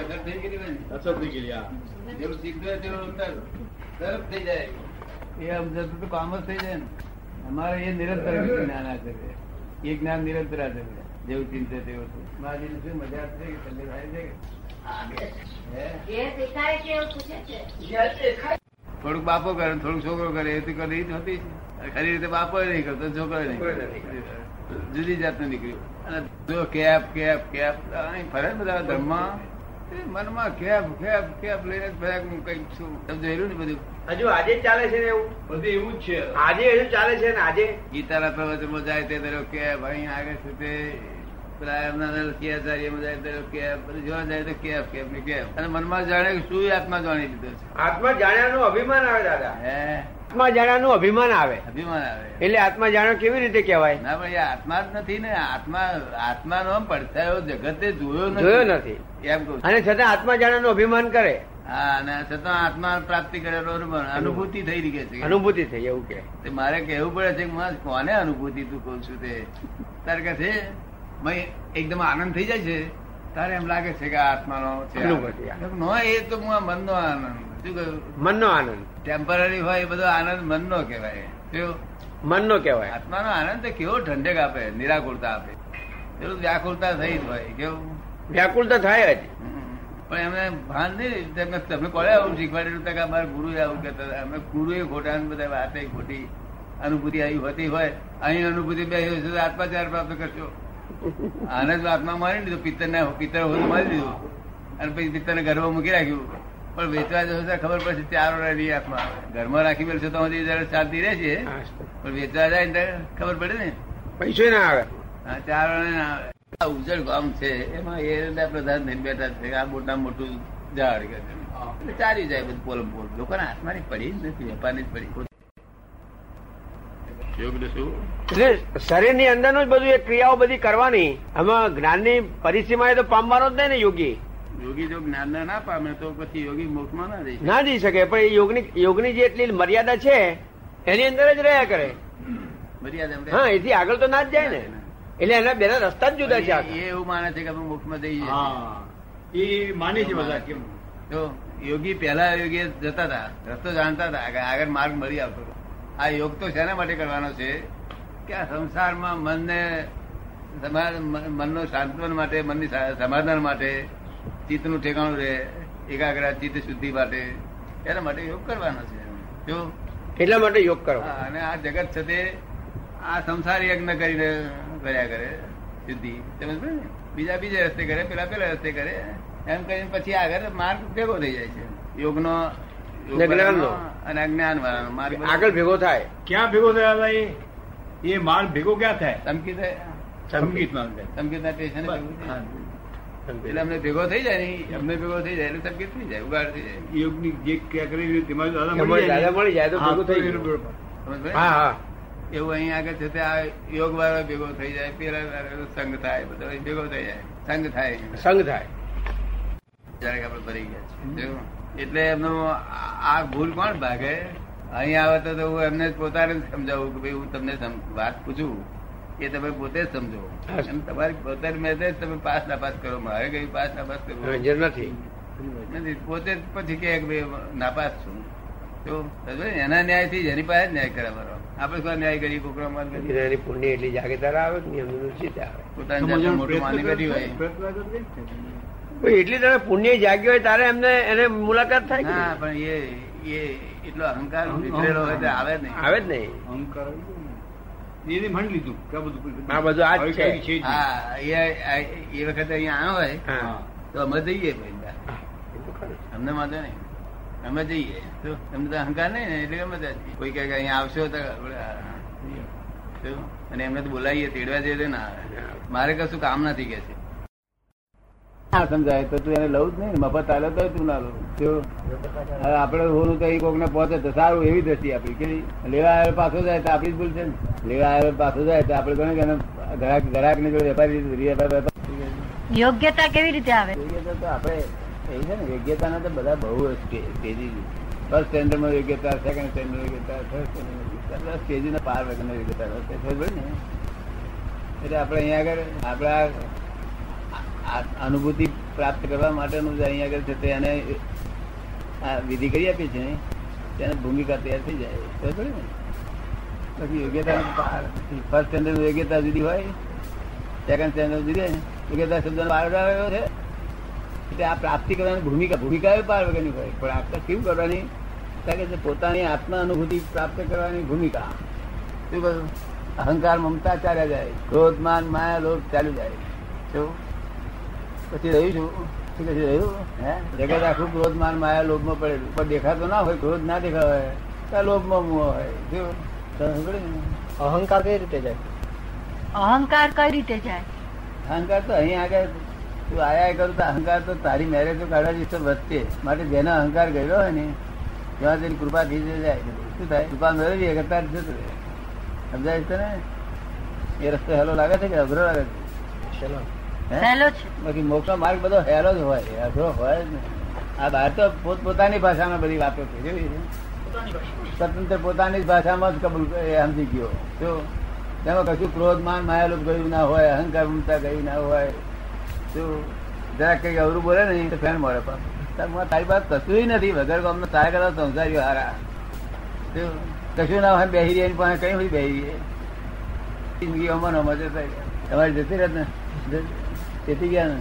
અસર થઈ ગયેલી હોય ને. અસર થઈ ગયેલી આ જેવું શીખતો તેવું અંદર થઈ જાય. એ સમજતું તો કામ જ થઈ જાય ને. અમારે એ નિરંતર જ્ઞાન આચરે એ જ્ઞાન નિરંતર આચરે જેવું ચિંતે તેવું છે. મારી શું મજા છે કે છે થોડુંક બાપો કરે થોડુંક છોકરો કરે એ તો હોતી છે. ખરી રીતે બાપો નહીં કરતો છોકરો નહીં જુદી જાતનું નીકળ્યું અને જો કેપ કેપ કેપ ફરે બધા ધર્મમાં? મનમાં કેપ કેપ કેપ લઈને જ ફરે હું કંઈક છું. તમે જોયેલું ને બધું. હજુ આજે ચાલે છે ને એવું? બધું એવું જ છે. આજે હજુ ચાલે છે ને આજે? ગીતાના પ્રવચનમાં જાય તે દરેક કેપ અહીં આગળ છે તે પેલા એમના કેપ બધું જોવા જાય તો કેફ કેફ ને કેફ અને મનમાં જાણે કે શું આત્મા જાણી લીધો છે. આત્મા જાણ્યાનું અભિમાન આવે દાદા. હે? આત્મા જાણ્યાનું અભિમાન આવે. અભિમાન આવે. એટલે આત્મા જાણ્યો કેવી રીતે કહેવાય? ના ભાઈ આત્મા જ નથી ને. આત્મા આત્મા નો પડછાયો જગતે જોયો નથી. જોયો નથી. એમ કહું અને છતાં આત્મા જાણ્યાનું અભિમાન કરે. હા અને છતાં આત્મા પ્રાપ્તિ કરેલો અનુભૂતિ થઈ રહી છે. અનુભૂતિ થઈ એવું કે મારે કહેવું પડે છે કે કોને અનુભૂતિ તું કહું છું તે? તારે કે છે એકદમ આનંદ થઈ જાય છે. તારે એમ લાગે છે કે આત્માનો છે. નો એ તો હું આ મનનો આનંદ. શું કહ્યું? મનનો આનંદ. ટેમ્પરરી હોય એ બધો આનંદ મનનો કહેવાય. મનનો કહેવાય. આત્માનો આનંદ તો કેવો ઠંડક આપે નિરાકુરતા આપે. પેલું વ્યાકુળતા થઈ જ હોય કેવું? વ્યાકુળતા થાય જ. પણ એમને ભાન નહીં તેમને તમે કોળે આવું શીખવાડેલું? કે અમારા ગુરુ આવું કે અમે ગુરુ એ ખોટા બધા વાતે ખોટી. અનુભૂતિ આવી હોતી હોય અહીં અનુભૂતિ બે આત્માચાર પ્રાપ્ત કરશો. આને જ આત્મા મારી દીધું પિત્તર ને પિત્તર હોય મારી દીધું અને પછી પિત્તર ને ઘરમાં મૂકી રાખ્યું. પણ વેચવા જશો તો ખબર પડશે ચાર વર્ષની આત્મા આવે. ઘરમાં રાખી બેલશો તો હજી જરા શાંતિ રહેશે. પણ વેચવા જાય ને ખબર પડે ને. પૈસો ના આવે. હા ચાર વર્ષના ના આવે. ઉજળ ગામ છે એમાં એ પ્રધાન થઈને બેઠા છે. આ મોટા મોટું ઝાડ કે ચાલી જાય બધું પોલમ પોલ લોકોના હાથમાં પડી જ નથી વેપારની જ પડી. યોગ ને શું? એટલે શરીરની અંદરનું જ બધું એ ક્રિયાઓ બધી કરવાની આમાં જ્ઞાનની પરિસીમાએ તો પામવાનો જ નહીં ને યોગી. યોગી જો જ્ઞાન ના પામે તો પછી યોગી મોક્ષમાં ના જઈ શકે. પણ એ યોગની યોગની જે એટલી મર્યાદા છે એની અંદર જ રહ્યા કરે. મર્યાદા હા એથી આગળ તો ના જ જાય ને. એટલે એના બે રસ્તા જ જુદા છે એ એ એવું માને છે કે અમે મોક્ષમાં જઈએ. છીએ. એ માને છે બધા કેમ? તો યોગી પહેલા યોગી જતા હતા રસ્તો જાણતા હતા કે આગળ માર્ગ મળી આવતો હતો. આ યોગ તો શેના માટે કરવાનો છે? કે આ સંસારમાં મનને મનનો સાંત્વન માટે મનની સમાધાન માટે ચિત્તનું ઠેકાણું રહે એકાગ્ર ચિત્ત શુદ્ધિ માટે એના માટે યોગ કરવાનો છે. જો એટલા માટે યોગ કરો. અને આ જગત છે તે આ સંસાર યજ્ઞ કરીને કર્યા કરે શુદ્ધિ. સમજ બીજા બીજા રસ્તે કરે પેલા પેલા રસ્તે કરે એમ કરીને પછી આગળ માર્ગ ભેગો થઈ જાય છે. યોગનો યોગ ને અને અજ્ઞાન વાળાનો આગળ ભેગો થાય. ક્યાં ભેગો થયા હતા એ માલ ભેગો ક્યાં થાય? ભેગું થઈ હા. જાય. એટલે અમને ભેગો થઈ જાય ને અમને ભેગો થઈ જાય એટલે સંકેત થઈ જાય ઉગાડ થઈ જાય. યોગની જે ક્રિયા કરી તેમાં દાદા મળી જાય. દાદા મળી જાય તો ભેગો થઈ ગયું. બરોબર. સમજ પડી? હા હા. એવું અહીં આગળ છે તે આ યોગ વાળો ભેગો થઈ જાય પેલા વાળો સંઘ થાય બધો ભેગો થઈ જાય. સંઘ થાય. સંગ થાય. જરાક આપણે ભરી ગયા છે એટલે એમનો આ ભૂલ કોણ ભાગે? અહીં આવે તો તો હું એમને પોતાને સમજાવું કે ભાઈ હું તમને વાત પૂછું. એ તમે પોતે સમજો. એમ તમારી પોતાની મેરેજ તમે પાસ નાપાસ કરો. મારે કઈ પાસ નાપાસ કરો નથી. નથી પોતે પછી કે ભાઈ નાપાસ છું. તો એના ન્યાયથી જ એની પાસે જ ન્યાય કરાવવાનો. આપણે શું ન્યાય કરીએ કોકરામાં કરી એની પુણ્ય એટલી જાગે તારા આવે કે એમનું આવે. પોતાની મોટું માની કરી હોય. એટલી તારે પુણ્ય જાગ્યો હોય તારે એમને એને મુલાકાત થાય ના પણ એ એ એટલો અહંકાર વિખરેલો હોય તો આવે જ નહીં. આવે જ નહીં. અહંકાર આવી ગયો ને. એને માની લીધું કે બધું આ બધું આ છે. કઈ જ નહીં. હા એ વખતે અહીંયા આવ્યો હોય તો અમે જઈએ ખરું. અમને વાંધો નહીં. અમે જઈએ. તો તમને તો અહંકાર નહીં ને એટલે અમે જઈએ. કોઈ કહે અહીંયા આવશો તો અને એમને તો બોલાવીએ તેડવા જઈએ તો ના આવે. મારે કશું કામ નથી કે છે. ના સમજાય. તો તું એને લઉં જ નહીં મફત આલે તો તું ના લઉં. આપડે હોનું તો કોક ને પહોંચે તો સારું એવી દ્રષ્ટિ આપણી કે લેવા આવેલો પાછો જાય તો આપડી જ ભૂલ છે ને. લેવા આવેલો પાછો જાય તો આપડે ગણે કે ગ્રાહક ગ્રાહક ને જોડે વેપારી યોગ્યતા કેવી રીતે આવે? યોગ્યતા તો આપડે એ છે ને યોગ્યતાના તો બધા બહુ સ્ટેજી ફર્સ્ટ સ્ટેન્ડર્ડમાં યોગ્યતા સેકન્ડ સ્ટેન્ડર્ડ યોગ્યતા થર્ડ સ્ટેન્ડર્ડ સ્ટેજી સ્ટેજના પાર વગર યોગ્યતા. ખબર ને એટલે આપણે અહીંયા આગળ આપણા આ અનુભૂતિ પ્રાપ્ત કરવા માટેનું જે અહીંયા આગળ છે તે એને આ વિધિ કરી આપી છે તેને ભૂમિકા તૈયાર થઈ જાય. બરાબર ને? પછી યોગ્યતા ફર્સ્ટ સ્ટેન્ડર્ડ યોગ્યતા જુદી હોય સેકન્ડ સ્ટેન્ડર્ડ જુદી હોય. યોગ્યતા શબ્દ પાર આવ્યો છે. એટલે આ પ્રાપ્તિ કરવાની ભૂમિકા ભૂમિકા એ પાર વગરની હોય. પણ આપણે કેવું કરવાની? કારણ કે પોતાની આત્મા અનુભૂતિ પ્રાપ્ત કરવાની ભૂમિકા શું કહ્યું? અહંકાર મમતા ચાલ્યા જાય. ક્રોધમાન માયા લોભ ચાલુ જાય. શું પછી રહ્યું છું. પછી રહ્યું. હે? જગત આખું ક્રોધ માન માયા લોભમાં પડેલું. પણ દેખાતો ના હોય ક્રોધ ના દેખાતો હોય? તો લોભમાં મું હોય જો અહંકાર કઈ રીતે જાય? અહંકાર કઈ રીતે જાય? અહંકાર તો અહીં આગળ તું આયા કરું તો અહંકાર તો તારી મેરેજ તો કાઢવા જશે વધશે. માટે જેનો અહંકાર ગયો હોય ને ત્યાં તેની કૃપા થઈ જાય શું થાય? કૃપા મેળવી કરતા જતું રહે. સમજાય છે ને એ રસ્તો હેલો લાગે છે કે અઘરો લાગે છે? હે? બાકી મોક્ષ માર્ગ બધો હેલો જ હોય અઘરો હોય જ ને. આ બહાર તો પોત પોતાની ભાષામાં બધી વાતો છે. કેવી? સ્વતંત્ર પોતાની જ ભાષામાં જ કબૂલ સમજી ગયો. જો તેમાં કશું ક્રોધ માન માયાલોભ ગયું ના હોય અહંકાર મમતા ગયું ના હોય તો જરાક કઈ અવરું બોલે ને તો ફેન મળે પણ તાર પાસે કશું નથી વગર ગામનો તારા કરતા સંસારીઓ હારા. તો કશું ના હોય બેહી રહી પણ કઈ હોય બેહી રહી જિંદગી અમન રહ્યા. તમારી જતી રહે ને? જતી ગયા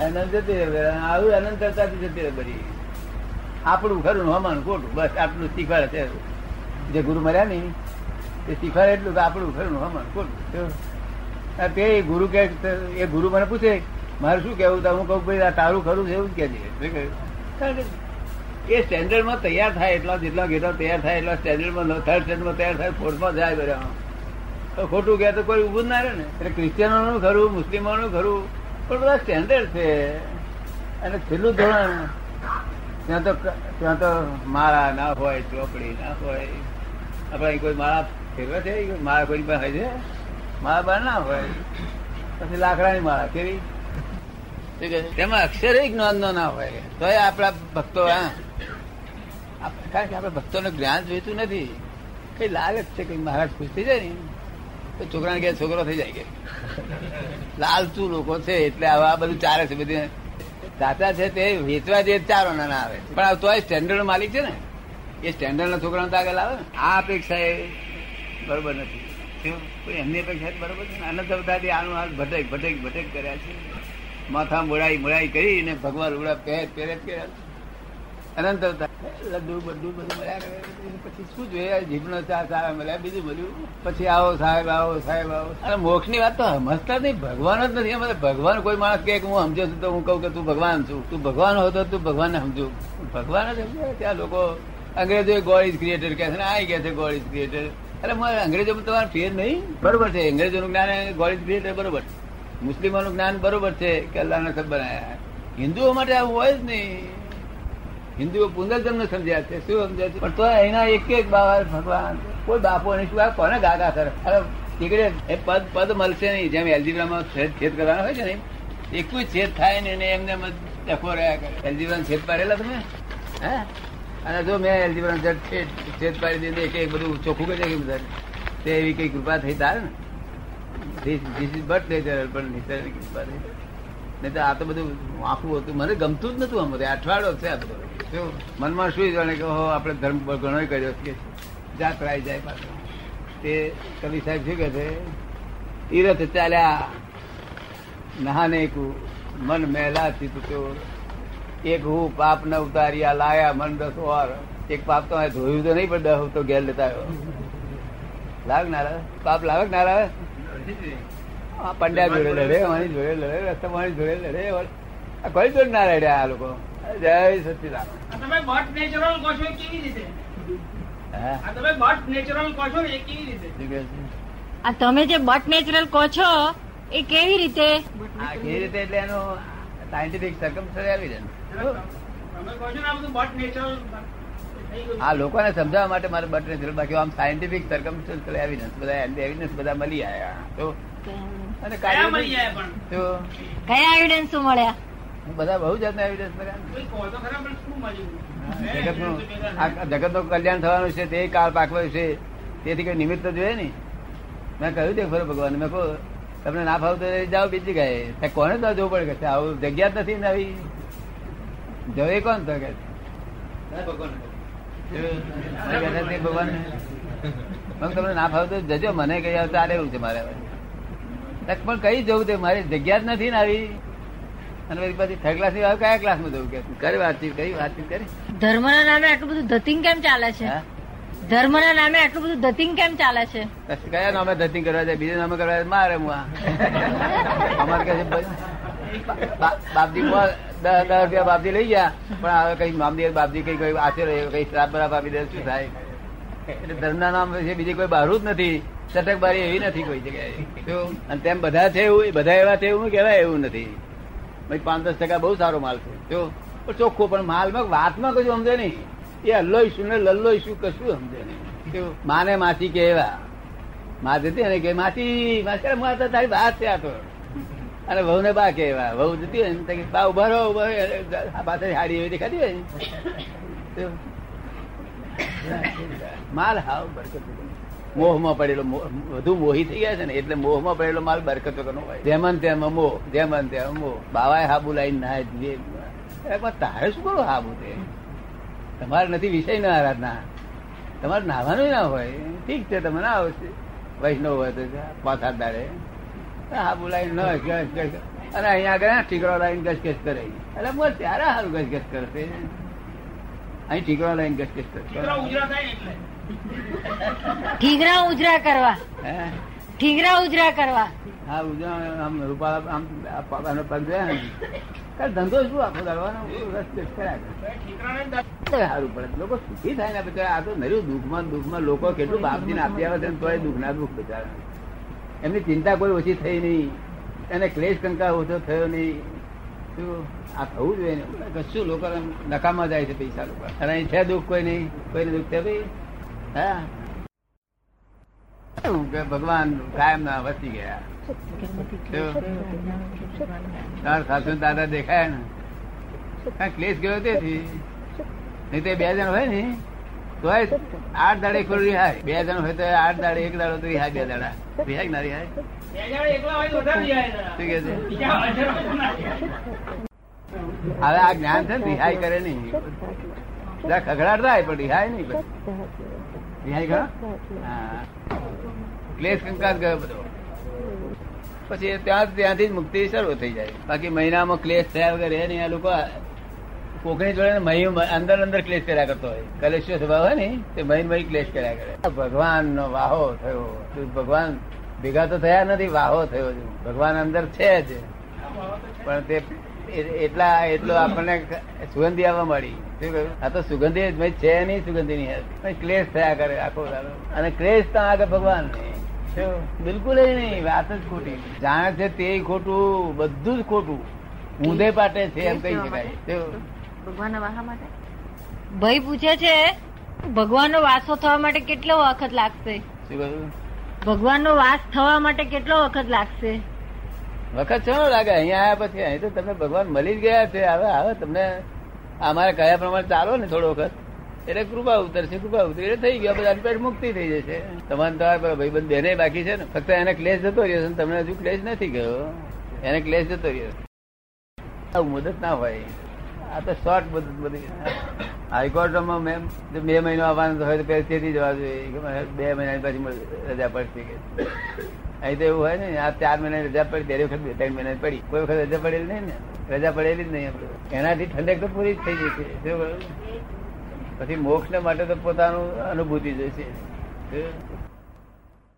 આનંદ જતી આવું અનંતરતાથી જતી રહે બધી. આપણું ખરું હમાનું ખોટું, બસ આટલું શીખવાડે છે. જે ગુરુ મર્યા ને એ શીખવાડે એટલું કે આપણું ખરું હમાનું ખોટું. તે ગુરુ કે એ ગુરુ મને પૂછે, મારે શું કેવું તો હું કહું, ભાઈ, આ તારું ખરું છે, એવું કે એ સ્ટેન્ડર્ડમાં તૈયાર થાય એટલા જેટલા ગેટો તૈયાર થાય, એટલા સ્ટેન્ડર્ડમાં થર્ડ સ્ટેન્ડર્ડમાં તૈયાર થાય ફોર્થમાં જાય બધા તો ખોટું કહે તો કોઈ ઉભું ના રહે ને. એટલે ક્રિશ્ચિયનોનું ખરું, મુસ્લિમોનું ખરું, પણ બધા સ્ટેન્ડર્ડ છે. અને છેલ્લું ધોરણ, ત્યાં તો ત્યાં તો માળા ના હોય, ચોપડી ના હોય. આપડે કોઈ માળા ફેરવે છે? માળા કોઈ પણ હોય છે? માળા બાર ના હોય. પછી લાકડાની માળા કેવી તેમાં અક્ષર જ્ઞાન નો ના હોય. તો આપણા ભક્તો, હા. કારણ કે આપણા ભક્તોને જ્ઞાન જોઈતું નથી. કઈ લાલચ છે? કઈ મહારાજ ખુશ થઈ જાય ને? છોકરાને કે છોકરો થઈ જાય કે? લાલચુ લોકો છે, એટલે આવા બધું ચાલે છે, બધી સાચા છે તે વેચવા જે ચારો ના આવે. પણ આ તોય સ્ટેન્ડર્ડ માલિક છે ને. એ સ્ટેન્ડર્ડ ના છોકરાને તો આગળ આવે ને. આ અપેક્ષા એ બરોબર નથી. એમની અપેક્ષા બરોબર છે ને. અનંત અવતારથી આનું હાલ ભટક ભટક ભટક કર્યા છે. માથા મોડાઈ મોડાઈ કરીને ભગવાન ઉડા પહેર, પહેરે કર્યા અનંત અવતાર. લડ્ડુ બધું બધું મળ્યા પછી શું જોઈએ? જીભનો ચા સારા મળ્યા, બીજું મળ્યું પછી આવો સાહેબ આવો સાહેબ, આવો. અને મોક્ષની વાત તો સમજતા જ ભગવાન જ નથી. અમારે ભગવાન કોઈ માણસ કે હું સમજો છું તો હું કહું કે તું ભગવાન છું. તું ભગવાન હો તો ભગવાન સમજુ. ભગવાન જ સમજે ત્યાં લોકો અંગ્રેજો ગોડ ઇઝ ક્રિએટર કહે છે ને, આ કહે છે ગોડ ઇઝ ક્રિએટર અરે મારે અંગ્રેજોમાં તમારે ફેર નહીં. બરોબર છે. અંગ્રેજોનું જ્ઞાન ગોડ ઇઝ ક્રિએટર બરોબર મુસ્લિમોનું જ્ઞાન બરોબર છે કે અલ્લાહને સબ બનાયા. હિન્દુઓ માટે આવું હોય જ નહીં. હિન્દુઓ પુનર્જન્મ સમજ્યા છે. શું સમજ્યા છે? પણ તો એના એક એક બાબા ભગવાન, કોઈ બાપો નહીં, શું કોને ગાગા કરે? નીકળે એ પદ પદ મળશે નહીં. જેમ એલજીબ્રામાં છેદ છેદ કરવાનો હોય છે ને એક છેદ થાય ને એમને એમ ડખો રહ્યા કરે. એલજીબ્રામ છેદ પાડેલા તમે? હે? અને જો મેં એલજીબ્રામ છેદ છેદ પાડી દીધું, એક એક બધું ચોખ્ખું કરી નાખ્યું બધા તે એવી કઈ કૃપા થઈ તારે ને? ધીસ ઇઝ બટ નેચર પણ નેચરલ કૃપા થઈ. નહીં તો આ તો બધું આખું હતું. મને ગમતું જ નતું અમારે અઠવાડિયો છે આ બધો? મનમાં શું જાણે કે, ઓહો, આપણે ધર્મ ઘણો કર્યો જાત રાઈ જાય પાછો. તે કવિ સાહેબ શું કે છે? તીરથ ચાલ્યા, નહાને કુ મન મેલા ચિત ચોર એક હું પાપ ન ઉતાર્યા, લાયા મન દસ ઓર એક પાપ તો ધોયું તો નહીં, પણ દસ તો ઘેર લેતા આવ્યો. લાગ ના પાપ લાવે કે ના લાવે પંડ્યા જોડે લડે અમારી જોડે લડે, રસ્તા મારી જોડે લડે કોઈ જોડે ના લડ્યા આ લોકો. જય સચિદાન તમે બટ નેચરલ કહો છો એ કેવી રીતે? હે? આ તમે બટ નેચરલ કહો છો એ કેવી રીતે? શું કહે છે? આ તમે જે બટ નેચરલ કહો છો એ કેવી રીતે? કેવી રીતે એટલે એનું સાયન્ટિફિક સરકમ આવી જાય. ને આ લોકોને સમજાવવા માટે મારે બટ નેચરલ બાકી આમ સાયન્ટિફિક સર્કમસ્ટન્સ એવિડન્સ બધા એવિડન્સ બધા મળી આવ્યા તો અને કયા મળી જાય પણ? તો કયા એવિડન્સ મળ્યા? બધા બહુ જાતના એવિડન્સ જગતનું જગતનું કલ્યાણ થવાનું છે તે કાળ પાકવાનું છે. તેથી કઈ નિમિત્ત જોઈએ ને મેં કહ્યું તે ખરો ભગવાન મેં કહું તમને ના ફાવતો જાઓ બીજી ગાય. કોને તો જવું પડે કે? આવું જગ્યા જ નથી ને આવી. જવે કોણ તો કે ભગવાન. તમને ના ફાવતો જજો મને કઈ આવતા એવું છે મારે પણ કઈ જવું તે મારી જગ્યા જ નથી ને આવી. અને પછી પછી થર્ડ ક્લાસની કયા ક્લાસમાં જવું કે કરી વાતચીત કરી વાતચીત કરી. ધર્મના નામે આટલું બધું ધતિંગ કેમ ચાલે છે? ધર્મ ના નામે આટલું બધું ધતિંગ કેમ ચાલે છે? કયા નામે ધતિંગ કરવા જાય? બીજા નામે કરવા મારે હું અમારે કહે છે બાપજી દસ દસ રૂપિયા બાપજી લઈ ગયા પણ હવે કઈ મામદી બાપજી કઈ કઈ આશે કઈ શ્રાપ બરાબ આપી દે શું થાય? એટલે ધર્મના નામ છે બીજી કોઈ બહારું જ નથી. ચટકબારી એવી નથી કોઈ જગ્યાએ? અને તેમ બધા છે એવું બધા એવા છે એવું કહેવાય એવું નથી. ભાઈ પાંચ દસ ટકા બહુ સારો માલ છે. જો ચોખ્ખો, પણ માલમાં વાતમાં કશું સમજે નહીં. એ અલ્લો ઈશુ ને લલ્લો ઈશુ કશું સમજે નહીં. માને માસી કે એવા માં જતી ને કે માસી માસી માતા તારી વાત છે આ તો. અને વહુ ને બા કે એવા વહુ જતી હોય ને બા, ઊભા રહો, ઊભા પાછળ હાડી એવી દેખાતી હોય માલ હાવ બરકત મોહમાં પડેલો વધુ મોહી થઈ ગયા છે ને, એટલે મોહમાં પડેલો માલ બરકત વગરનો હોય. જેમન તેમ મોહ જેમન તેમ મોહ. બાવાએ હાબુ લાઈન ના તારે શું કરો હાબુ તે? તમારે નથી વિષય ના આરાધના. તમારે નાવાનું ના હોય. ઠીક છે, તમે ના આવશે. વૈષ્ણવ હોય તો પાંચ હાથ દાડે. હા બોલાય ન અને અહીંયા આગળ ઠીકરો લાઈન ગસ ગસ કરે. એટલે બોલ ત્યારે સારું ગસ ગસ કરશે. અહીં ઠીકરો લાઈન ગસગસ ગસ કરશે ને ઉજરા કરવા. ઠીંગરા ઉજરા કરવા. હા ઉજરા આમ રૂપાળા આમ પાપાનો ને. ધંધો શું આખો સારું પડે. લોકો સુખી થાય ને બિચારા આ તો નર્યું દુઃખમાં દુઃખમાં લોકો કેટલું બાપજી ને આપી આવે છે તોય દુઃખ ના દુઃખ બિચારા એમની ચિંતા કોઈ ઓછી થઈ નહીં. એને ક્લેશ કંકા ઓછો થયો નહીં. શું? આ થવું જોઈએ ને. કશું લોકો નકામાં નકામા જાય છે પૈસા લોકો. અને અહીં છે દુઃખ કોઈ નહીં? કોઈને દુઃખ થાય ભાઈ હા? ભગવાન કાયમ ના વસી ગયા? સાસુ દાદા દેખાય ને. કાંઈ ક્લેશ ગયો તેથી. નહીં તે બે જણ હોય ને. તો આઠ દાડે ખોલ રિહાય. બે જણ હોય તો આઠ દાડે એક દાડો તો રિહાય બે દાડા. રિહાય ના રિહાય. હવે આ જ્ઞાન છે ને રિહાય કરે નહીં. ખગડાટ થાય પણ રિહાય નહીં પછી. રિહાય ખરો ક્લેશ કંકાસ ગયો બધો. પછી ત્યાં ત્યાંથી જ મુક્તિ શરૂ થઈ જાય. બાકી મહિનામાં ક્લેશ થયા વગર રહે નહીં. આ લોકો કોકણી જોડે મહી અંદર અંદર ક્લેશ કર્યા કરતો હોય. કલેશ્વર સ્વભાવ હોય ને તે મહી મહી ક્લેશ કર્યા કરે. ભગવાન નો વાહો થયો. ભગવાન ભેગા તો થયા નથી વાહો થયો ભગવાન અંદર છે જ. પણ તે એ- એટલા એટલો આપણને સુગંધી આવવા મળી. શું કહ્યું? આ તો સુગંધી છે નહીં સુગંધી નહીં પણ ક્લેશ થયા કરે આખો દાડો. અને ક્લેશ તો આગળ ભગવાન બિલકુલ એ નહીં વાત જ ખોટી. જાણે છે તે ખોટું બધું જ ખોટું. ઊંધે પાટે છે એમ કહી શકાય. શું? ભાઈ પૂછે છે ભગવાનનો વાસો થવા માટે કેટલો વખત લાગશે? ભગવાનનો વાસ થવા માટે કેટલો વખત લાગશે? વખત છો લાગે? અહીંયા આવ્યા પછી અહીં તો તમને ભગવાન મળી જ ગયા છે. હવે હવે તમને. અમારે કયા પ્રમાણે ચાલો ને થોડો વખત? એટલે કૃપા ઉતરશે, કૃપા ઉતરી એટલે થઈ ગયો. બધા પેટ મુક્તિ થઈ જશે. તમારે તમારા ભાઈ બંધ બેને બાકી છે ને. ફક્ત એને ક્લેશ જતો રહ્યો છે તમને હજુ ક્લેશ નથી ગયો. એને ક્લેશ જતો રહ્યો આવું મુદત ના હોય. આ તો શોર્ટ મુદત બધી. હાઈકોર્ટમાં મેમ બે મહિનો આવવાનું હોય તો પહેલા તેથી જવા જોઈએ. બે મહિના પછી રજા પડશે કે. અહીં તો એવું હોય ને, આ ચાર મહિના રજા પડી, ત્યારે વખત બે ત્રણ મહિના પડી. કોઈ વખત રજા પડેલી નહીં ને? રજા પડેલી જ નહીં આપણે. એનાથી ઠંડક તો પૂરી જ થઈ જશે. શું પછી મોક્ષ માટે તો પોતાનું અનુભૂતિ જશે?